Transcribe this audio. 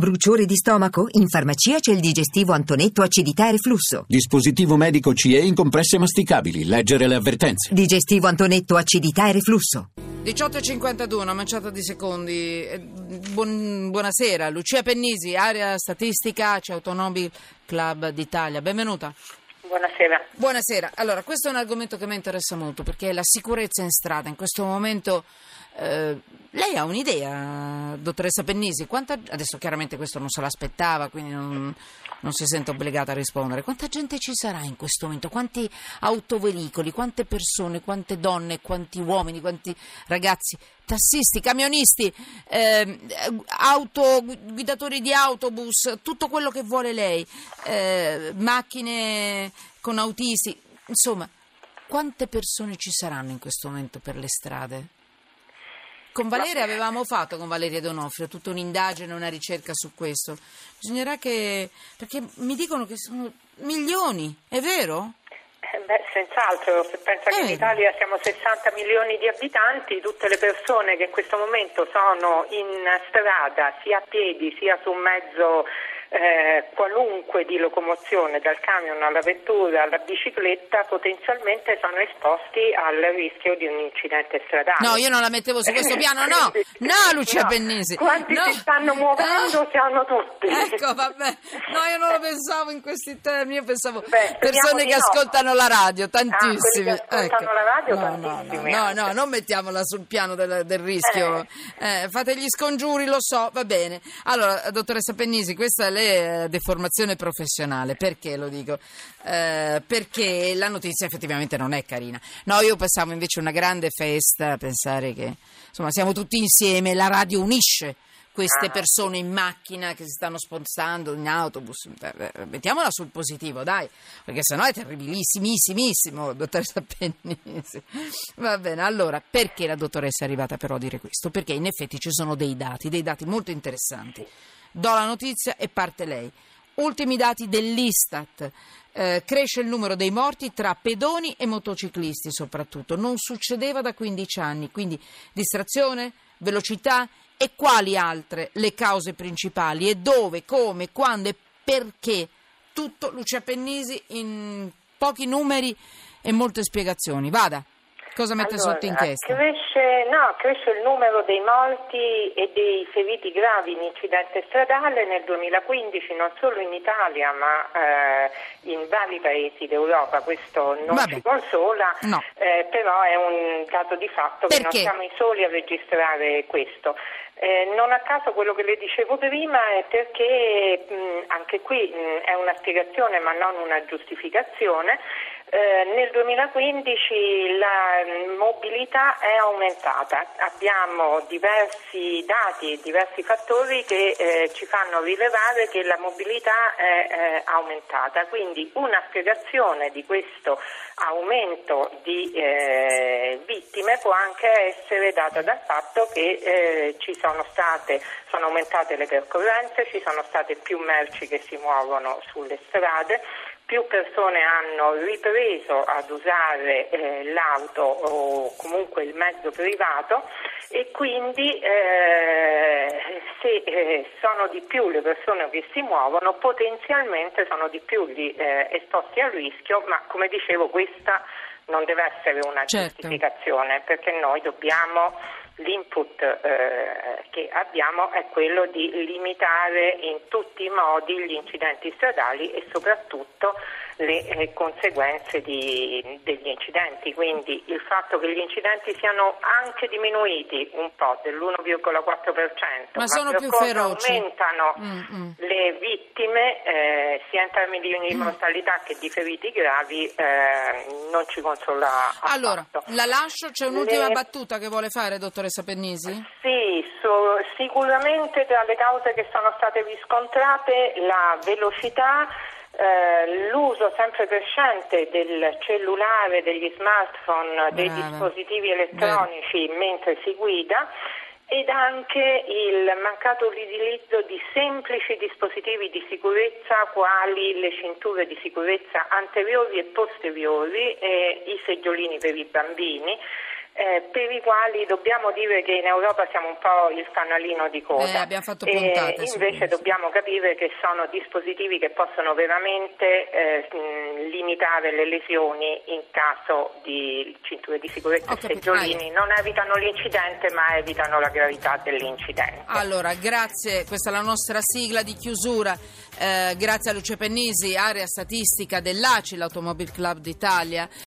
Bruciore di stomaco? In farmacia c'è il digestivo Antonetto acidità e reflusso. Dispositivo medico CE in compresse masticabili. Leggere le avvertenze. Digestivo Antonetto acidità e reflusso. 18.52, una manciata di secondi. Eh, buon- buonasera, Lucia Pennisi, area statistica ACE Autonomi Club d'Italia. Benvenuta. Buonasera. Buonasera. Allora, questo è un argomento che mi interessa molto perché è la sicurezza in strada. In questo momento eh, lei ha un'idea, dottoressa Pennisi? Quanta- adesso chiaramente questo non se l'aspettava, quindi non, non si sente obbligata a rispondere. Quanta gente ci sarà in questo momento? Quanti autoveicoli, quante persone, quante donne, quanti uomini, quanti ragazzi, tassisti, camionisti, eh, auto, guidatori di autobus, tutto quello che vuole lei, eh, macchine con autisti, insomma, quante persone ci saranno in questo momento per le strade? Con Valeria avevamo fatto, con Valeria Donofrio, tutta un'indagine, una ricerca su questo. Bisognerà che... perché mi dicono che sono milioni, è vero? Eh, Beh, senz'altro, se pensa che Eh. in Italia siamo 60 milioni di abitanti, tutte le persone che in questo momento sono in strada, sia a piedi sia su un mezzo eh, qualunque di locomozione, dal camion alla vettura alla bicicletta, potenzialmente sono esposti al rischio di un incidente stradale. No, io non la mettevo su questo piano, no! No, Lucia No. Pennisi! Quanti no. si stanno muovendo Ah. siamo tutti. Ecco, vabbè. No, io non lo pensavo in questi termini, io pensavo Beh, persone che no. ascoltano la radio, tantissimi. Ah, quelli che ascoltano la radio, no, no, tantissimi no, non mettiamola sul piano del, del rischio. Eh, fate gli scongiuri, lo so, va bene. Allora, dottoressa Pennisi, questa è la deformazione professionale, perché lo dico? Eh, perché la notizia effettivamente non è carina. No, io pensavo invece una grande festa, pensare che insomma siamo tutti insieme, la radio unisce queste persone in macchina che si stanno spostando in autobus. Mettiamola sul positivo, dai, perché sennò è terribilissimissimo, dottoressa Pennisi. Va bene, allora, perché la dottoressa è arrivata però a dire questo? Perché in effetti ci sono dei dati, dei dati molto interessanti. Do la notizia e parte lei. Ultimi dati dell'Istat. Eh, cresce il numero dei morti tra pedoni e motociclisti soprattutto. Non succedeva da 15 anni, quindi distrazione, velocità e quali altre le cause principali e dove, come, quando e perché. Tutto Lucia Pennisi in pochi numeri e molte spiegazioni. Vada. Cosa mette Allora, sotto inchiesta? Cresce, no, cresce il numero dei morti e dei feriti gravi in incidente stradale nel 2015 non solo in Italia ma eh, in vari paesi d'Europa. Questo non Vabbè. ci consola, No. eh, però è un dato di fatto che non Perché? siamo i soli a registrare questo. Eh, non a caso quello che le dicevo prima è perché mh, anche qui mh, è una spiegazione ma non una giustificazione. Eh, nel 2015 la mobilità è aumentata, abbiamo diversi dati e diversi fattori che eh, ci fanno rilevare che la mobilità è eh, aumentata, quindi una spiegazione di questo aumento di eh, vittime può anche essere data dal fatto che eh, ci sono state, sono aumentate le percorrenze, ci sono state più merci che si muovono sulle strade, più persone hanno ripreso ad usare eh, l'auto o comunque il mezzo privato e quindi eh, se eh, sono di più le persone che si muovono potenzialmente sono di più gli eh, esposti al rischio, ma come dicevo questa non deve essere una Certo. giustificazione perché noi dobbiamo l'input eh, che abbiamo è quello di limitare in tutti i modi gli incidenti stradali e soprattutto le eh, conseguenze di- degli incidenti. Quindi il fatto che gli incidenti siano anche diminuiti un po' dell'1,4%, Ma sono per più feroci. aumentano Mm, mm. le vittime eh, sia in termini di mortalità che di feriti gravi eh, non ci consola affatto. Allora, la lascio, c'è un'ultima Le- battuta che vuole fare, dottoressa Pennisi? Sì, so- sicuramente tra le cause che sono state riscontrate la velocità, eh, l'uso sempre crescente del cellulare, degli smartphone, dei Brava. dispositivi elettronici mentre si guida ed anche il mancato utilizzo di semplici dispositivi di sicurezza quali le cinture di sicurezza anteriori e posteriori e i seggiolini per i bambini eh, per i quali dobbiamo dire che in Europa siamo un po' il fanalino di coda. Eh, abbiamo fatto puntate e invece dobbiamo capire che sono dispositivi che possono veramente eh, limitare le lesioni in caso di cinture di sicurezza e seggiolini. Non evitano l'incidente ma evitano la gravità dell'incidente. Allora, grazie, questa è la nostra sigla di chiusura. Eh, grazie a Luce Pennisi, area statistica dell'ACI, l'Automobile Club d'Italia.